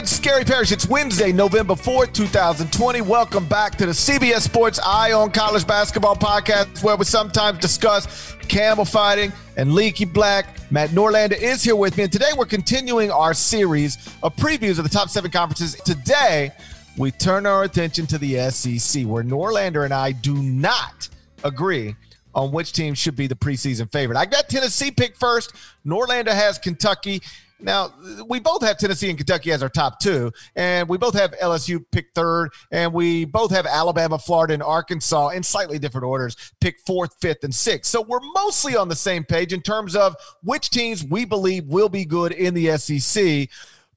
Scary Parrish. It's Wednesday, November 4th, 2020. Welcome back to the CBS Sports Eye on College Basketball podcast, where we sometimes discuss camel fighting and leaky black. Matt Norlander is here with me, and today we're continuing our series of previews of the top seven conferences. Today, we turn our attention to the SEC, where Norlander and I do not agree on which team should be the preseason favorite. I got Tennessee pick first. Norlander has Kentucky. Now, we both have Tennessee and Kentucky as our top two, and we both have LSU pick third, and we both have Alabama, Florida, and Arkansas in slightly different orders, pick fourth, fifth, and sixth. So we're mostly on the same page in terms of which teams we believe will be good in the SEC.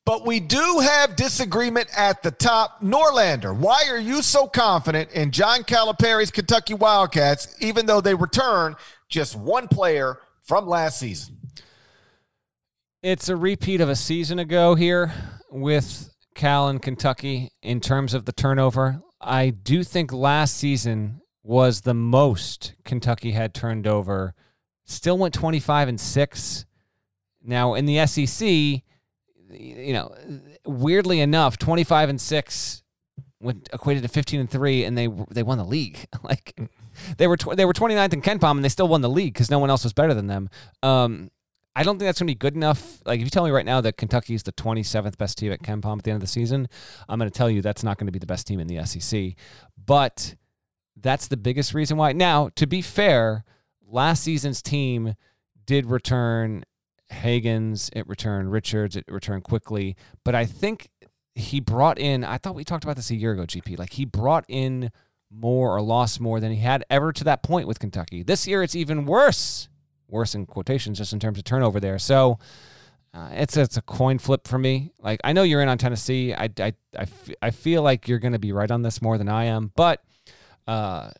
But we do have disagreement at the top. Norlander, why are you so confident in John Calipari's Kentucky Wildcats, even though they return just one player from last season? It's a repeat of a season ago here with Cal and Kentucky in terms of the turnover. I do think last season was the most Kentucky had turned over. Still went 25 and 6. Now in the SEC, you know, weirdly enough, 25 and 6 went equated to 15 and 3 and they they won the league. like they were tw- they were 29th in KenPom and they still won the league cuz no one else was better than them. Um, I don't think that's going to be good enough. Like, if you tell me right now that Kentucky is the 27th best team at KenPom at the end of the season, I'm going to tell you that's not going to be the best team in the SEC. But that's the biggest reason why. Now, to be fair, last season's team did return Hagans, it returned Richards, it returned Quickley. But I think he brought in, I thought we talked about this a year ago, GP. Like, he brought in more or lost more than he had ever to that point with Kentucky. This year, it's even worse worse in quotations just in terms of turnover there. So uh, it's it's a coin flip for me. Like I know you're in on Tennessee. I I I, f- I feel like you're going to be right on this more than I am, but uh,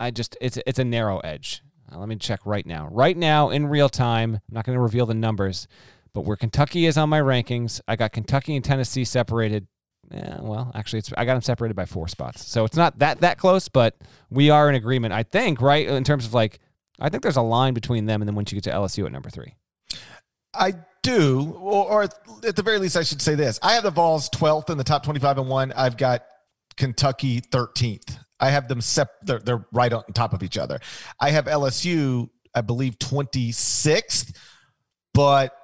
I just it's it's a narrow edge. Uh, let me check right now. Right now in real time. I'm not going to reveal the numbers, but where Kentucky is on my rankings, I got Kentucky and Tennessee separated. Yeah, well, actually, it's I got them separated by four spots, so it's not that that close, but we are in agreement. I think, right, in terms of like I think there's a line between them and then once you get to LSU at number three. I do, or, or, at the very least, I should say this: I have the Vols 12th in the top 25 and one. I've got Kentucky 13th. I have them sep. They're, they're right on top of each other. I have LSU, I believe, 26th, but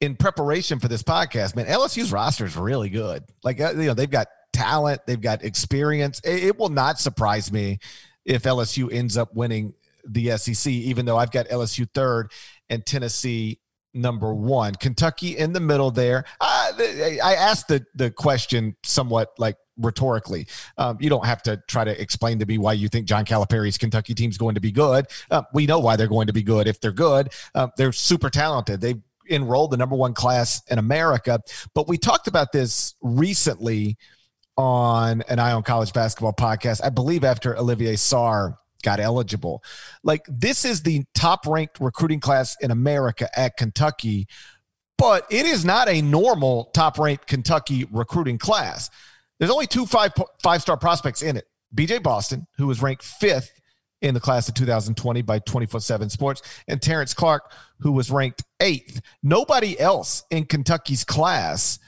in preparation for this podcast, man, LSU's roster is really good. Like uh, you know, they've got talent, they've got experience. It, it will not surprise me if LSU ends up winning the SEC, even though I've got LSU third and Tennessee number one. Kentucky in the middle there. Uh, I asked the, the question somewhat like rhetorically. Um, you don't have to try to explain to me why you think John Calipari's Kentucky team is going to be good. Uh, we know why they're going to be good. If they're good, uh, they're super talented. They've enrolled the number one class in America. But we talked about this recently on an Eye on College Basketball podcast, I believe after Olivier Sarr got eligible. Like this is the top ranked recruiting class in America at Kentucky, but it is not a normal top ranked Kentucky recruiting class. There's only two five five star prospects in it. BJ Boston, who was ranked fifth in the class of 2020 by 24 7 Sports, and Terrence Clark, who was ranked eighth. Nobody else in Kentucky's class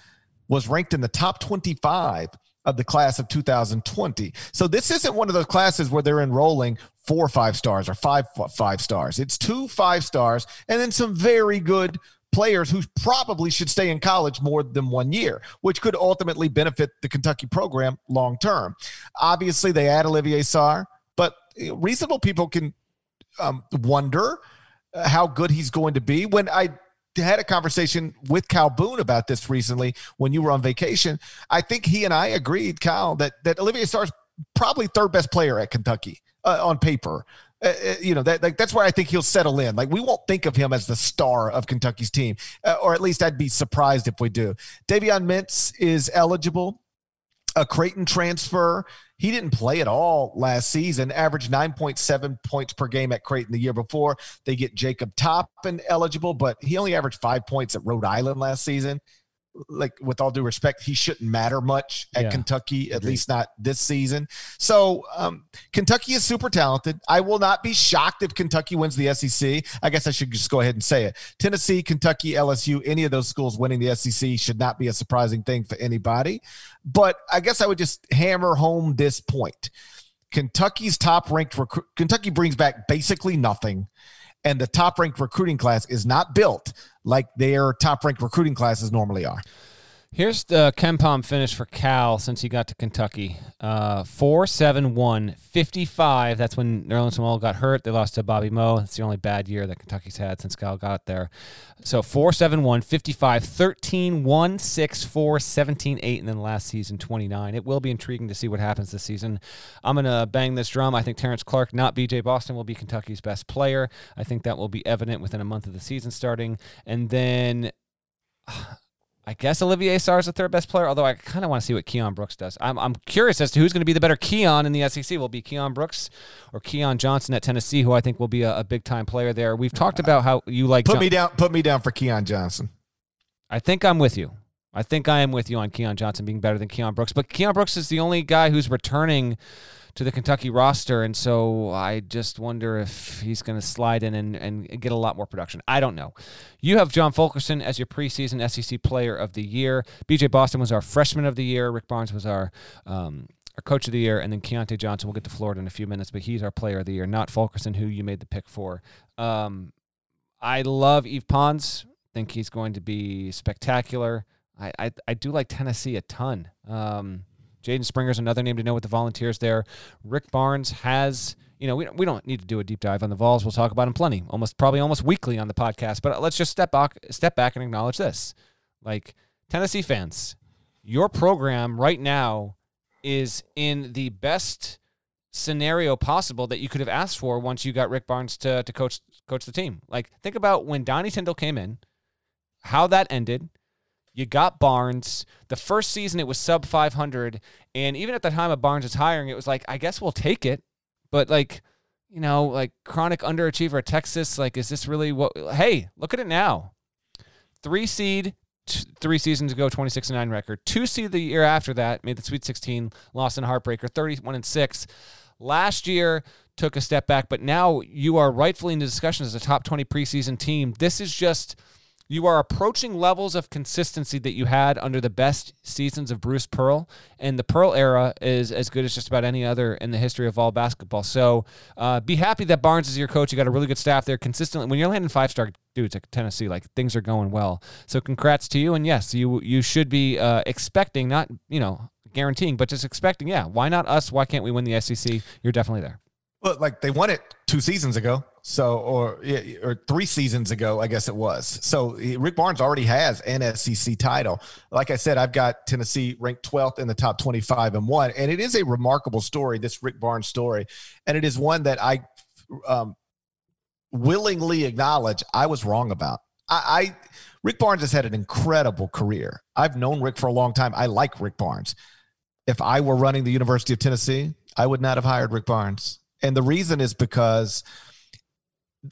was ranked in the top 25 of the class of 2020. So this isn't one of those classes where they're enrolling four five stars or five five stars. It's two five stars and then some very good players who probably should stay in college more than one year, which could ultimately benefit the Kentucky program long term. Obviously, they add Olivier Sarr, but reasonable people can um, wonder uh, how good he's going to be. When I had a conversation with Kyle Boone about this recently when you were on vacation, I think he and I agreed, Kyle, that that Olivier Sarr's probably third best player at Kentucky uh, on paper. Uh, uh, you know that like, that's where I think he'll settle in. Like we won't think of him as the star of Kentucky's team, uh, or at least I'd be surprised if we do. Davion Mintz is eligible, a Creighton transfer. He didn't play at all last season. Averaged nine point seven points per game at Creighton the year before. They get Jacob Toppin eligible, but he only averaged five points at Rhode Island last season like with all due respect, he shouldn't matter much at yeah. Kentucky, at Agreed. least not this season. So um, Kentucky is super talented. I will not be shocked if Kentucky wins the SEC. I guess I should just go ahead and say it. Tennessee, Kentucky, LSU, any of those schools winning the SEC should not be a surprising thing for anybody. But I guess I would just hammer home this point. Kentucky's top ranked recruit. Kentucky brings back basically nothing and the top ranked recruiting class is not built like their top ranked recruiting classes normally are. Here's the KenPom finish for Cal since he got to Kentucky. Uh, 4 7 1 55. That's when Nerlens Noel got hurt. They lost to Bobby Moe. It's the only bad year that Kentucky's had since Cal got there. So 4 7 1 55 13 1 6 4 17 8. And then last season 29. It will be intriguing to see what happens this season. I'm going to bang this drum. I think Terrence Clark, not BJ Boston, will be Kentucky's best player. I think that will be evident within a month of the season starting. And then. I guess Olivier Sarr is the third best player, although I kind of want to see what Keon Brooks does. I'm, I'm curious as to who's going to be the better Keon in the SEC. Will be Keon Brooks or Keon Johnson at Tennessee, who I think will be a, a big time player there. We've talked about how you like. Put John- me down. Put me down for Keon Johnson. I think I'm with you. I think I am with you on Keon Johnson being better than Keon Brooks, but Keon Brooks is the only guy who's returning to the Kentucky roster. And so I just wonder if he's going to slide in and, and get a lot more production. I don't know. You have John Fulkerson as your preseason SEC player of the year. BJ Boston was our freshman of the year. Rick Barnes was our. Um, our coach of the year, and then Keyontae Johnson. We'll get to Florida in a few minutes, but he's our player of the year, not Fulkerson, who you made the pick for. Um, I love Yves Pons. Think he's going to be spectacular. I, I, I do like Tennessee a ton. Um, Jaden Springer's another name to know with the Volunteers there. Rick Barnes has, you know, we, we don't need to do a deep dive on the Vols. We'll talk about them plenty, almost probably almost weekly on the podcast. But let's just step back, step back and acknowledge this. Like Tennessee fans, your program right now is in the best scenario possible that you could have asked for once you got Rick Barnes to, to coach coach the team. Like think about when Donnie Tyndall came in, how that ended you got Barnes. The first season it was sub 500, and even at the time of Barnes' hiring, it was like, I guess we'll take it, but like, you know, like chronic underachiever at Texas. Like, is this really what? Hey, look at it now. Three seed, t- three seasons ago, 26 and 9 record. Two seed the year after that, made the Sweet 16, lost in heartbreaker, 31 and 6. Last year, took a step back, but now you are rightfully in the discussion as a top 20 preseason team. This is just you are approaching levels of consistency that you had under the best seasons of Bruce Pearl, and the Pearl era is as good as just about any other in the history of all basketball. So uh, be happy that Barnes is your coach. You got a really good staff there consistently. When you're landing five star dudes at Tennessee, like things are going well. So congrats to you, and yes, you you should be uh, expecting, not you know guaranteeing, but just expecting. Yeah, why not us? Why can't we win the SEC? You're definitely there. Well, like they won it two seasons ago, so or or three seasons ago, I guess it was. So Rick Barnes already has an SEC title. Like I said, I've got Tennessee ranked 12th in the top 25 and one, and it is a remarkable story. This Rick Barnes story, and it is one that I um, willingly acknowledge I was wrong about. I, I Rick Barnes has had an incredible career. I've known Rick for a long time. I like Rick Barnes. If I were running the University of Tennessee, I would not have hired Rick Barnes. And the reason is because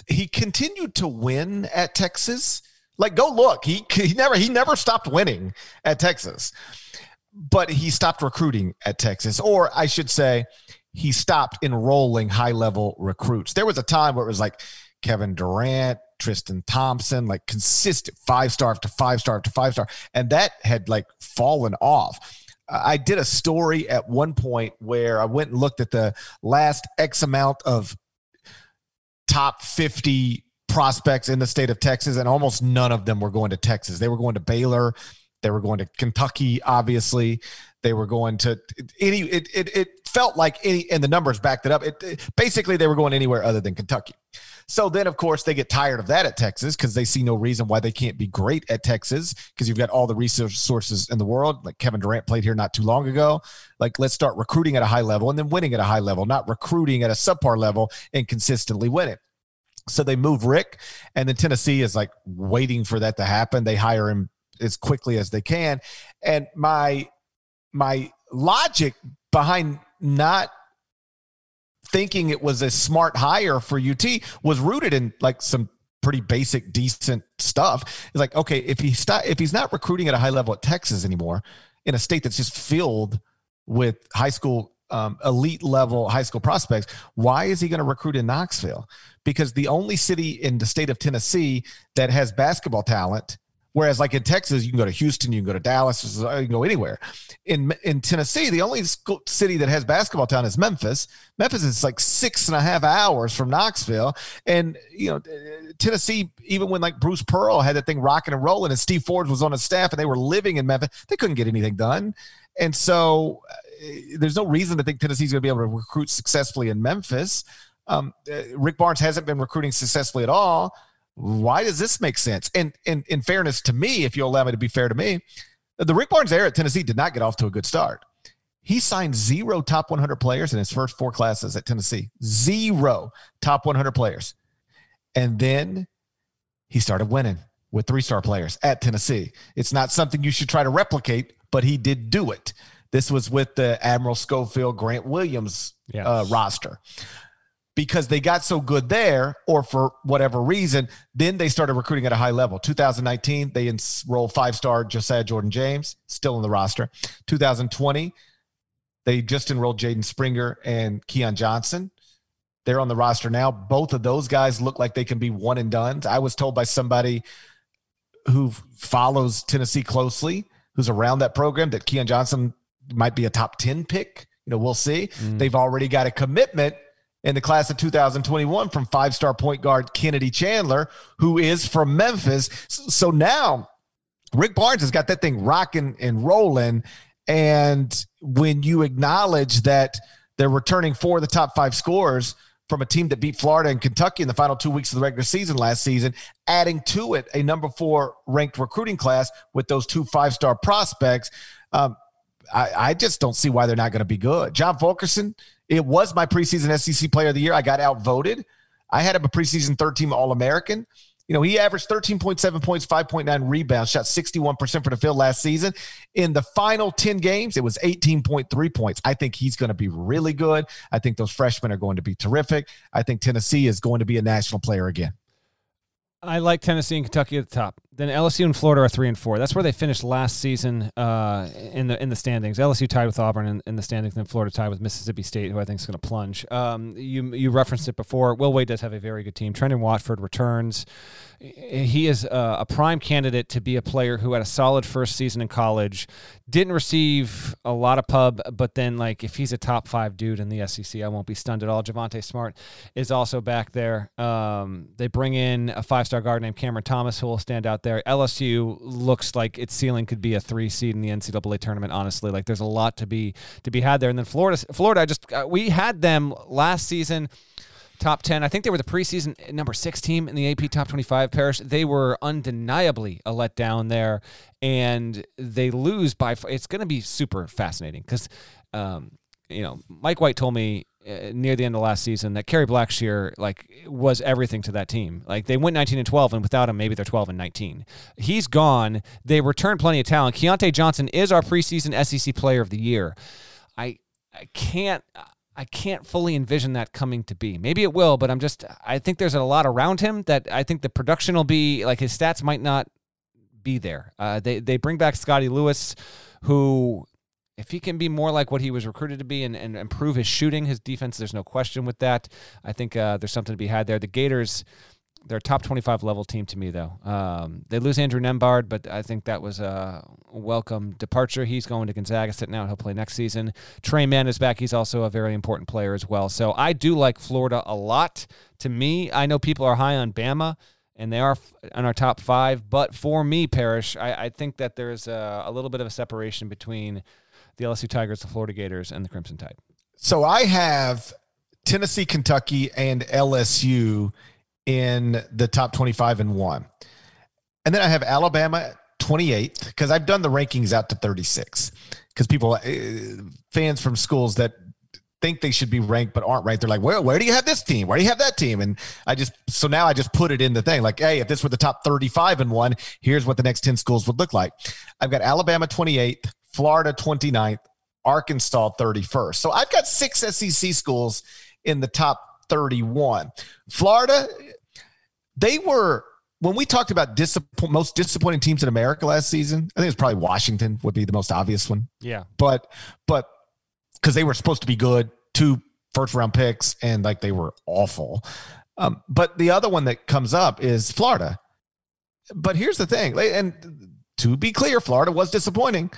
he continued to win at Texas. Like, go look. He he never he never stopped winning at Texas, but he stopped recruiting at Texas, or I should say, he stopped enrolling high level recruits. There was a time where it was like Kevin Durant, Tristan Thompson, like consistent five star after five star after five star, and that had like fallen off. I did a story at one point where I went and looked at the last X amount of top 50 prospects in the state of Texas, and almost none of them were going to Texas. They were going to Baylor. They were going to Kentucky, obviously. They were going to any. It it, it felt like any, and the numbers backed it up. It, it basically they were going anywhere other than Kentucky. So then, of course, they get tired of that at Texas because they see no reason why they can't be great at Texas because you've got all the resources in the world. Like Kevin Durant played here not too long ago. Like, let's start recruiting at a high level and then winning at a high level, not recruiting at a subpar level and consistently winning. So they move Rick, and then Tennessee is like waiting for that to happen. They hire him as quickly as they can. And my my logic behind not thinking it was a smart hire for UT was rooted in like some pretty basic, decent stuff. It's like, okay, if he's not, if he's not recruiting at a high level at Texas anymore, in a state that's just filled with high school um, elite level high school prospects, why is he going to recruit in Knoxville? Because the only city in the state of Tennessee that has basketball talent Whereas, like in Texas, you can go to Houston, you can go to Dallas, you can go anywhere. In in Tennessee, the only school, city that has basketball town is Memphis. Memphis is like six and a half hours from Knoxville, and you know Tennessee. Even when like Bruce Pearl had that thing rocking and rolling, and Steve Forbes was on his staff, and they were living in Memphis, they couldn't get anything done. And so, uh, there's no reason to think Tennessee's going to be able to recruit successfully in Memphis. Um, uh, Rick Barnes hasn't been recruiting successfully at all why does this make sense? And, and in fairness to me, if you'll allow me to be fair to me, the Rick Barnes era at Tennessee did not get off to a good start. He signed zero top 100 players in his first four classes at Tennessee. Zero top 100 players. And then he started winning with three star players at Tennessee. It's not something you should try to replicate, but he did do it. This was with the Admiral Schofield, Grant Williams yes. uh, roster because they got so good there, or for whatever reason, then they started recruiting at a high level. 2019, they enrolled five star Josiah Jordan James, still in the roster. 2020, they just enrolled Jaden Springer and Keon Johnson. They're on the roster now. Both of those guys look like they can be one and done. I was told by somebody who follows Tennessee closely, who's around that program, that Keon Johnson might be a top 10 pick. You know, we'll see. Mm. They've already got a commitment in the class of 2021 from five star point guard Kennedy Chandler, who is from Memphis. So now Rick Barnes has got that thing rocking and rolling. And when you acknowledge that they're returning four of the top five scores from a team that beat Florida and Kentucky in the final two weeks of the regular season last season, adding to it a number four ranked recruiting class with those two five star prospects. Um, I, I, just don't see why they're not going to be good. John Fulkerson, it was my preseason SEC player of the year. I got outvoted. I had him a preseason third team All American. You know, he averaged 13.7 points, 5.9 rebounds, shot 61% for the field last season. In the final 10 games, it was 18.3 points. I think he's going to be really good. I think those freshmen are going to be terrific. I think Tennessee is going to be a national player again. I like Tennessee and Kentucky at the top. Then LSU and Florida are three and four. That's where they finished last season uh, in the in the standings. LSU tied with Auburn in, in the standings, and then Florida tied with Mississippi State, who I think is going to plunge. Um, you you referenced it before. Will Wade does have a very good team. Trendon Watford returns. He is a, a prime candidate to be a player who had a solid first season in college, didn't receive a lot of pub, but then like if he's a top five dude in the SEC, I won't be stunned at all. Javonte Smart is also back there. Um, they bring in a five star guard named Cameron Thomas, who will stand out there there. LSU looks like its ceiling could be a three seed in the NCAA tournament. Honestly, like there's a lot to be to be had there. And then Florida, Florida, I just uh, we had them last season top 10. I think they were the preseason number six team in the AP top 25 Parrish. They were undeniably a letdown there, and they lose by. It's going to be super fascinating because, um, you know, Mike White told me near the end of last season that Kerry Blackshear like was everything to that team. Like they went 19 and 12, and without him, maybe they're 12 and 19. He's gone. They returned plenty of talent. Keyontae Johnson is our preseason SEC Player of the Year. I I can't. I can't fully envision that coming to be. Maybe it will, but I'm just I think there's a lot around him that I think the production will be like his stats might not be there. Uh, they they bring back Scottie Lewis, who if he can be more like what he was recruited to be and, and improve his shooting, his defense, there's no question with that. I think uh, there's something to be had there. The Gators, they're a top 25 level team to me, though. Um, they lose Andrew Nembhard, but I think that was a welcome departure. He's going to Gonzaga sitting out. He'll play next season. Tre Mann is back. He's also a very important player as well. So I do like Florida a lot. To me, I know people are high on Bama and they are in our top five. But for me, Parrish, I, I think that there's a, a, little bit of a separation between the LSU Tigers, the Florida Gators, and the Crimson Tide. So I have Tennessee, Kentucky, and LSU in the top 25 and one. And then I have Alabama 28th because I've done the rankings out to 36 because people, uh, fans from schools that think they should be ranked but aren't ranked. They're like, where where do you have this team? Where do you have that team? And I just so now I just put it in the thing like, hey, if this were the top 35 and one, here's what the next 10 schools would look like. I've got Alabama 28th, Florida 29th, Arkansas 31st. So I've got six SEC schools in the top 31. Florida, they were when we talked about disappoint, most disappointing teams in America last season, I think it's probably Washington would be the most obvious one. Yeah. But but because they were supposed to be good, two first round picks, and like they were awful. Um, but the other one that comes up is Florida. But here's the thing, and to be clear, Florida was disappointing.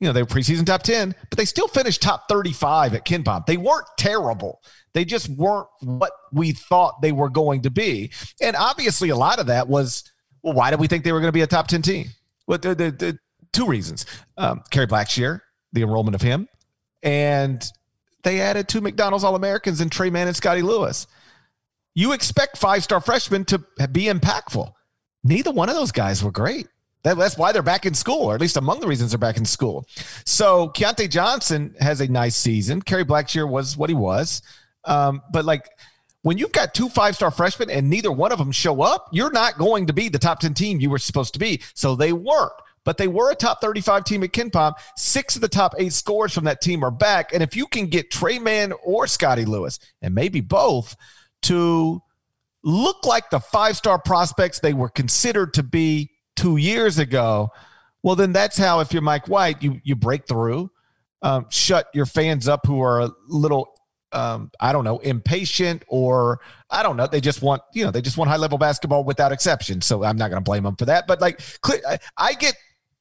You know, they were preseason top 10, but they still finished top 35 at KenPom. They weren't terrible. They just weren't what we thought they were going to be. And obviously, a lot of that was, well, why did we think they were going to be a top 10 team? Well, the, the, the two reasons. Um, Kerry Blackshear, the enrollment of him, and they added two McDonald's All Americans in Tre Mann and Scottie Lewis. You expect five star freshmen to be impactful. Neither one of those guys were great. That's why they're back in school, or at least among the reasons they're back in school. So Keyontae Johnson has a nice season. Kerry Blackshear was what he was. Um, but like when you've got two five star freshmen and neither one of them show up, you're not going to be the top 10 team you were supposed to be. So they weren't but they were a top 35 team at KenPom. Six of the top eight scores from that team are back. And if you can get Tre Mann or Scottie Lewis, and maybe both, to look like the five star prospects they were considered to be two years ago, well, then that's how, if you're Mike White, you, you break through, um, shut your fans up who are a little um, I don't know, impatient or I don't know. They just want, you know, they just want high level basketball without exception. So I'm not going to blame them for that. But like, I get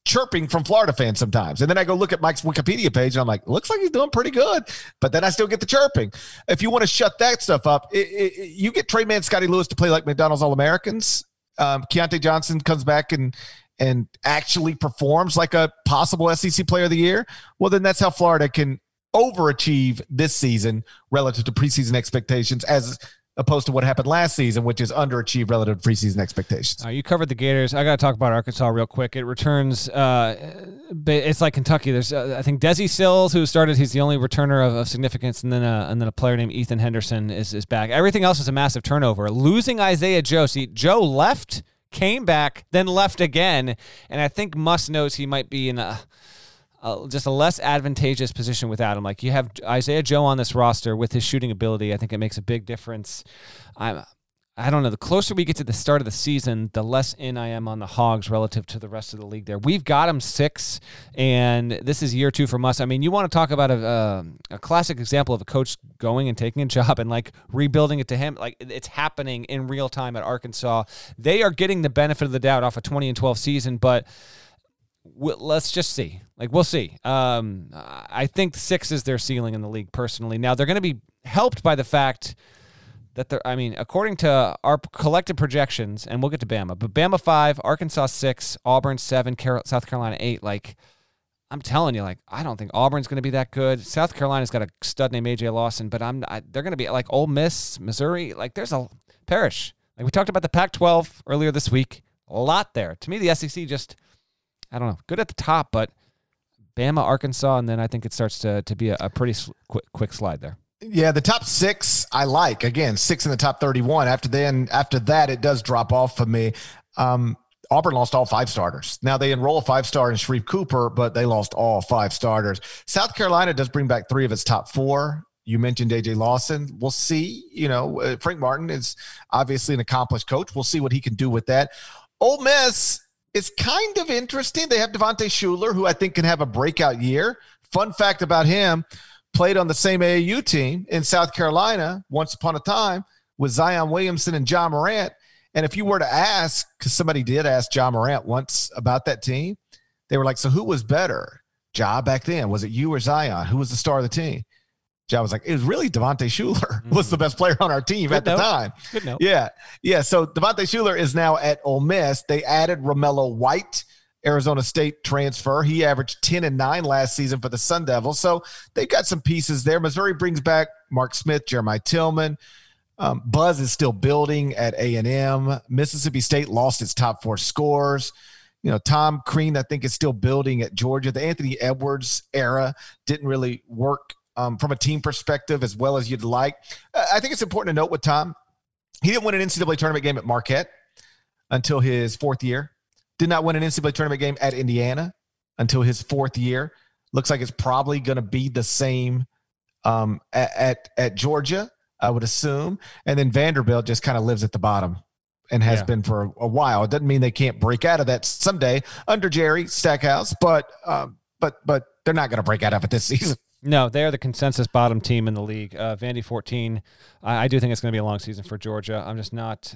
chirping from Florida fans sometimes. And then I go look at Mike's Wikipedia page and I'm like, looks like he's doing pretty good. But then I still get the chirping. If you want to shut that stuff up, it, it, you get Tre Mann, Scottie Lewis to play like McDonald's All Americans. Um, Keyontae Johnson comes back and and actually performs like a possible SEC player of the year. Well, then that's how Florida can overachieve this season relative to preseason expectations as opposed to what happened last season, which is underachieved relative to preseason expectations. Uh, you covered the Gators. I got to talk about Arkansas real quick. It returns. Uh, it's like Kentucky. There's, uh, I think, Desi Sills, who started. He's the only returner of, of significance, and then uh, and then a player named Ethan Henderson is is back. Everything else is a massive turnover. Losing Isaiah Joe. See, Joe left, came back, then left again, and I think Muss knows he might be in a just a less advantageous position without him. Like you have Isaiah Joe on this roster with his shooting ability, I think it makes a big difference. I'm, I don't know. The closer we get to the start of the season, the less in I am on the Hogs relative to the rest of the league. There, we've got them six, and this is year two from us. I mean, you want to talk about a, a, a classic example of a coach going and taking a job and like rebuilding it to him. Like it's happening in real time at Arkansas. They are getting the benefit of the doubt off a twenty and twelve season, but let's just see. Like we'll see. Um, I think six is their ceiling in the league personally. Now they're going to be helped by the fact that they're. I mean, according to our collective projections, and we'll get to Bama, but Bama five, Arkansas six, Auburn seven, South Carolina eight. Like I'm telling you, like I don't think Auburn's going to be that good. South Carolina's got a stud named AJ Lawson, but I'm I, they're going to be like Ole Miss, Missouri. Like there's a Parrish. Like we talked about the Pac-12 earlier this week. A lot there. To me, the SEC just I don't know, good at the top, but Bama, Arkansas, and then I think it starts to to be a, a pretty sl- quick quick slide there. Yeah, the top six I like. Again, six in the top thirty-one. After then, after that, it does drop off for me. Um, Auburn lost all five starters. Now they enroll a five star in Sharife Cooper, but they lost all five starters. South Carolina does bring back three of its top four. You mentioned AJ Lawson. We'll see. You know, uh, Frank Martin is obviously an accomplished coach. We'll see what he can do with that. Ole Miss is kind of interesting. They have Devontae Shuler, who I think can have a breakout year. Fun fact about him played on the same AAU team in South Carolina once upon a time with Zion Williamson and Ja Morant. And if you were to ask, because somebody did ask Ja Morant once about that team, they were like, "So who was better, Ja back then? Was it you or Zion? Who was the star of the team?" Ja was like, "It was really Devontae Shuler mm-hmm. was the best player on our team Good at note. the time." Good note. Yeah, yeah. So Devontae Shuler is now at Ole Miss. They added Romello White. Arizona State transfer. He averaged 10 and 9 last season for the Sun Devils. So they've got some pieces there. Missouri brings back Mark Smith, Jeremiah Tilmon. Um, Buzz is still building at A&M. Mississippi State lost its top four scores. You know, Tom Crean, I think, is still building at Georgia. The Anthony Edwards era didn't really work um, from a team perspective as well as you'd like. I think it's important to note with Tom, he didn't win an NCAA tournament game at Marquette until his fourth year. Did not win an NCAA tournament game at Indiana until his fourth year. Looks like it's probably going to be the same um, at, at, at Georgia. I would assume. And then Vanderbilt just kind of lives at the bottom and has yeah. been for a while. It doesn't mean they can't break out of that someday under Jerry Stackhouse, but um, but but they're not going to break out of it this season. No, they are the consensus bottom team in the league. Uh, Vandy 14. I, I do think it's going to be a long season for Georgia. I'm just not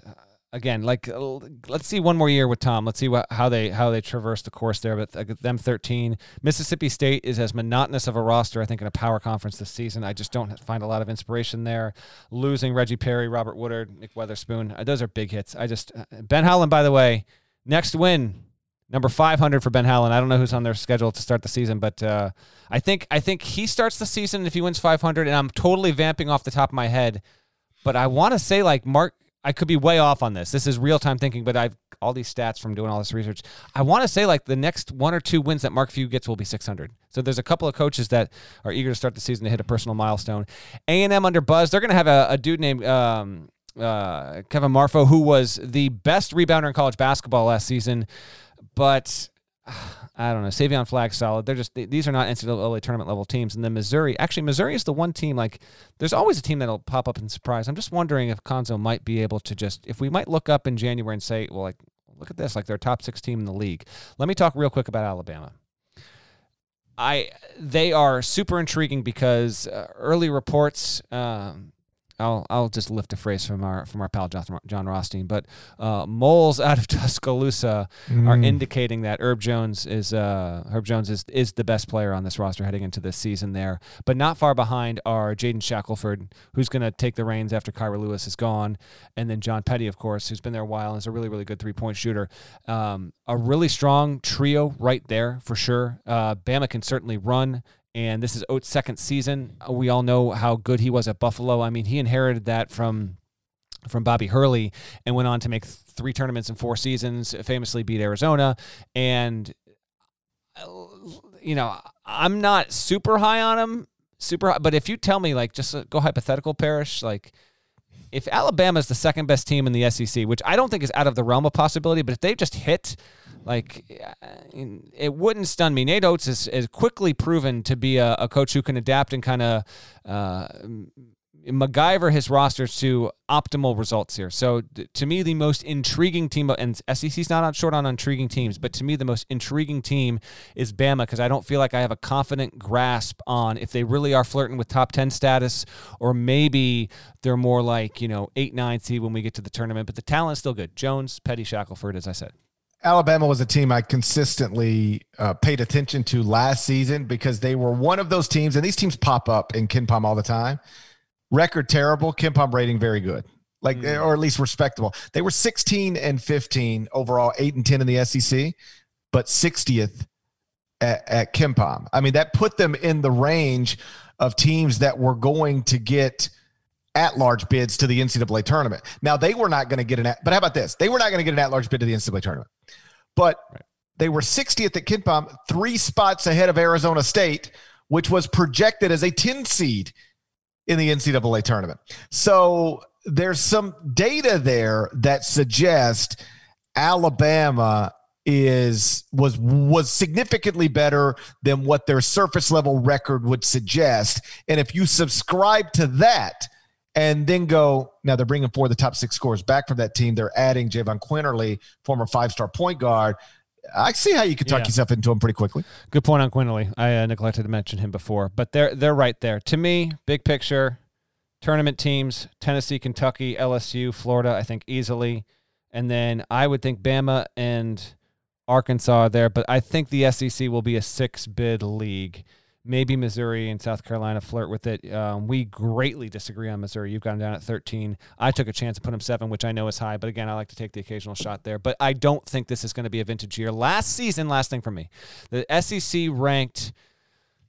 again, like uh, let's see one more year with Tom. Let's see what how they how they traverse the course there. But uh, them 13, Mississippi State is as monotonous of a roster, I think, in a power conference this season. I just don't find a lot of inspiration there. Losing Reggie Perry, Robert Woodard, Nick Weatherspoon, uh, those are big hits. I just Ben Howland, by the way, next win. Number 500 for Ben Howland. I don't know who's on their schedule to start the season, but uh, I think I think he starts the season if he wins 500. And I'm totally vamping off the top of my head, but I want to say like Mark I could be way off on this. This is real time thinking, but I've all these stats from doing all this research. I want to say like the next one or two wins that Mark Few gets will be 600. So there's a couple of coaches that are eager to start the season to hit a personal milestone. A and M under Buzz, they're going to have a, a, dude named um, uh, Kevin Marfo, who was the best rebounder in college basketball last season, but I don't know. Savion Flagg solid. They're just these are not NCAA tournament level teams. And then Missouri, actually, Missouri is the one team. Like, there's always a team that'll pop up and surprise. I'm just wondering if Cuonzo might be able to just if we might look up in January and say, well, like, look at this, like they're top six team in the league. Let me talk real quick about Alabama. I they are super intriguing because uh, early reports. Um, I'll I'll just lift a phrase from our from our pal John, Jon Rothstein, but uh, moles out of Tuscaloosa mm. are indicating that Herb Jones is uh, Herb Jones is is the best player on this roster heading into this season there. But not far behind are Jaden Shackelford, who's going to take the reins after Kira Lewis is gone, and then John Petty, of course, who's been there a while and is a really really good three point shooter. Um, a really strong trio right there for sure. Uh, Bama can certainly run and this is Oats' second season. Uh, we all know how good he was at Buffalo. I mean, he inherited that from from Bobby Hurley and went on to make three tournaments in four seasons, famously beat Arizona. And you know, I'm not super high on him, super high, but if you tell me like just uh, go hypothetical Parrish, like if Alabama is the second best team in the SEC, which I don't think is out of the realm of possibility, but if they just hit like, it wouldn't stun me. Nate Oats is, is quickly proven to be a, a coach who can adapt and kind of uh, MacGyver his rosters to optimal results here. So to me, the most intriguing team, and SEC's not short on intriguing teams, but to me, the most intriguing team is Bama because I don't feel like I have a confident grasp on if they really are flirting with top 10 status or maybe they're more like, you know, 8, 9 seed when we get to the tournament. But the talent's still good. Jones, Petty, Shackelford, as I said. Alabama was a team I consistently uh, paid attention to last season because they were one of those teams, and these teams pop up in KenPom all the time. Record terrible, KenPom rating very good, like mm. or at least respectable. They were 16 and 15 overall, eight and 10 in the SEC, but 60th at, at KenPom. I mean, that put them in the range of teams that were going to get at large bids to the NCAA tournament. Now they were not going to get an, at, but how about this? They were not going to get an at large bid to the NCAA tournament, but right. they were 60th at KenPom, three spots ahead of Arizona State, which was projected as a 10 seed in the NCAA tournament. So there's some data there that suggests Alabama is was was significantly better than what their surface level record would suggest and if you subscribe to that and then go. Now they're bringing four of the top six scores back from that team. They're adding Jahvon Quinerly, former five star point guard. I see how you could talk yeah. yourself into him pretty quickly. Good point on Quinerly. I uh, neglected to mention him before, but they're they're right there. To me, big picture, tournament teams: Tennessee, Kentucky, LSU, Florida. I think easily. And then I would think Bama and Arkansas are there, but I think the SEC will be a six bid league. Maybe Missouri and South Carolina flirt with it. Um, we greatly disagree on Missouri. You've got them down at 13. I took a chance to put them seven, which I know is high, but again, I like to take the occasional shot there. But I don't think this is going to be a vintage year. Last season, last thing for me, the SEC ranked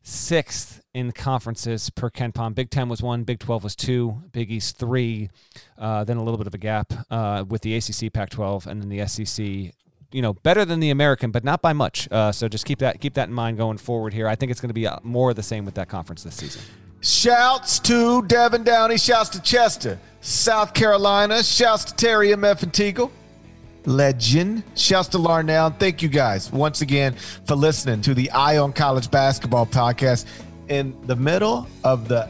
sixth in conferences per KenPom. Big Ten was one, Big 12 was two, Big East three, uh, then a little bit of a gap uh, with the ACC, Pac 12, and then the SEC you know better than the American, but not by much. Uh, so just keep that keep that in mind going forward here. I think it's going to be uh, more of the same with that conference this season. Shouts to Devin Downey. Shouts to Chester, South Carolina. Shouts to Terry M.F. and Teagle. Legend. Shouts to Larnell. Thank you guys once again for listening to the Eye on College Basketball podcast in the middle of the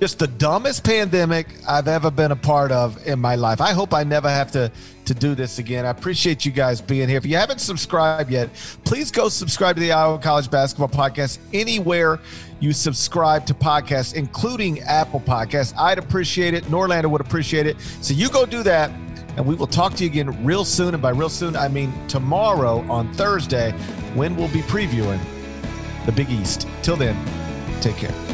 just the dumbest pandemic I've ever been a part of in my life. I hope I never have to to do this again. I appreciate you guys being here. If you haven't subscribed yet, please go subscribe to the Eye on College Basketball Podcast anywhere you subscribe to podcasts, including Apple Podcasts. I'd appreciate it. Norlander would appreciate it. So you go do that, and we will talk to you again real soon. And by real soon, I mean tomorrow on Thursday, when we'll be previewing the Big East. Till then, take care.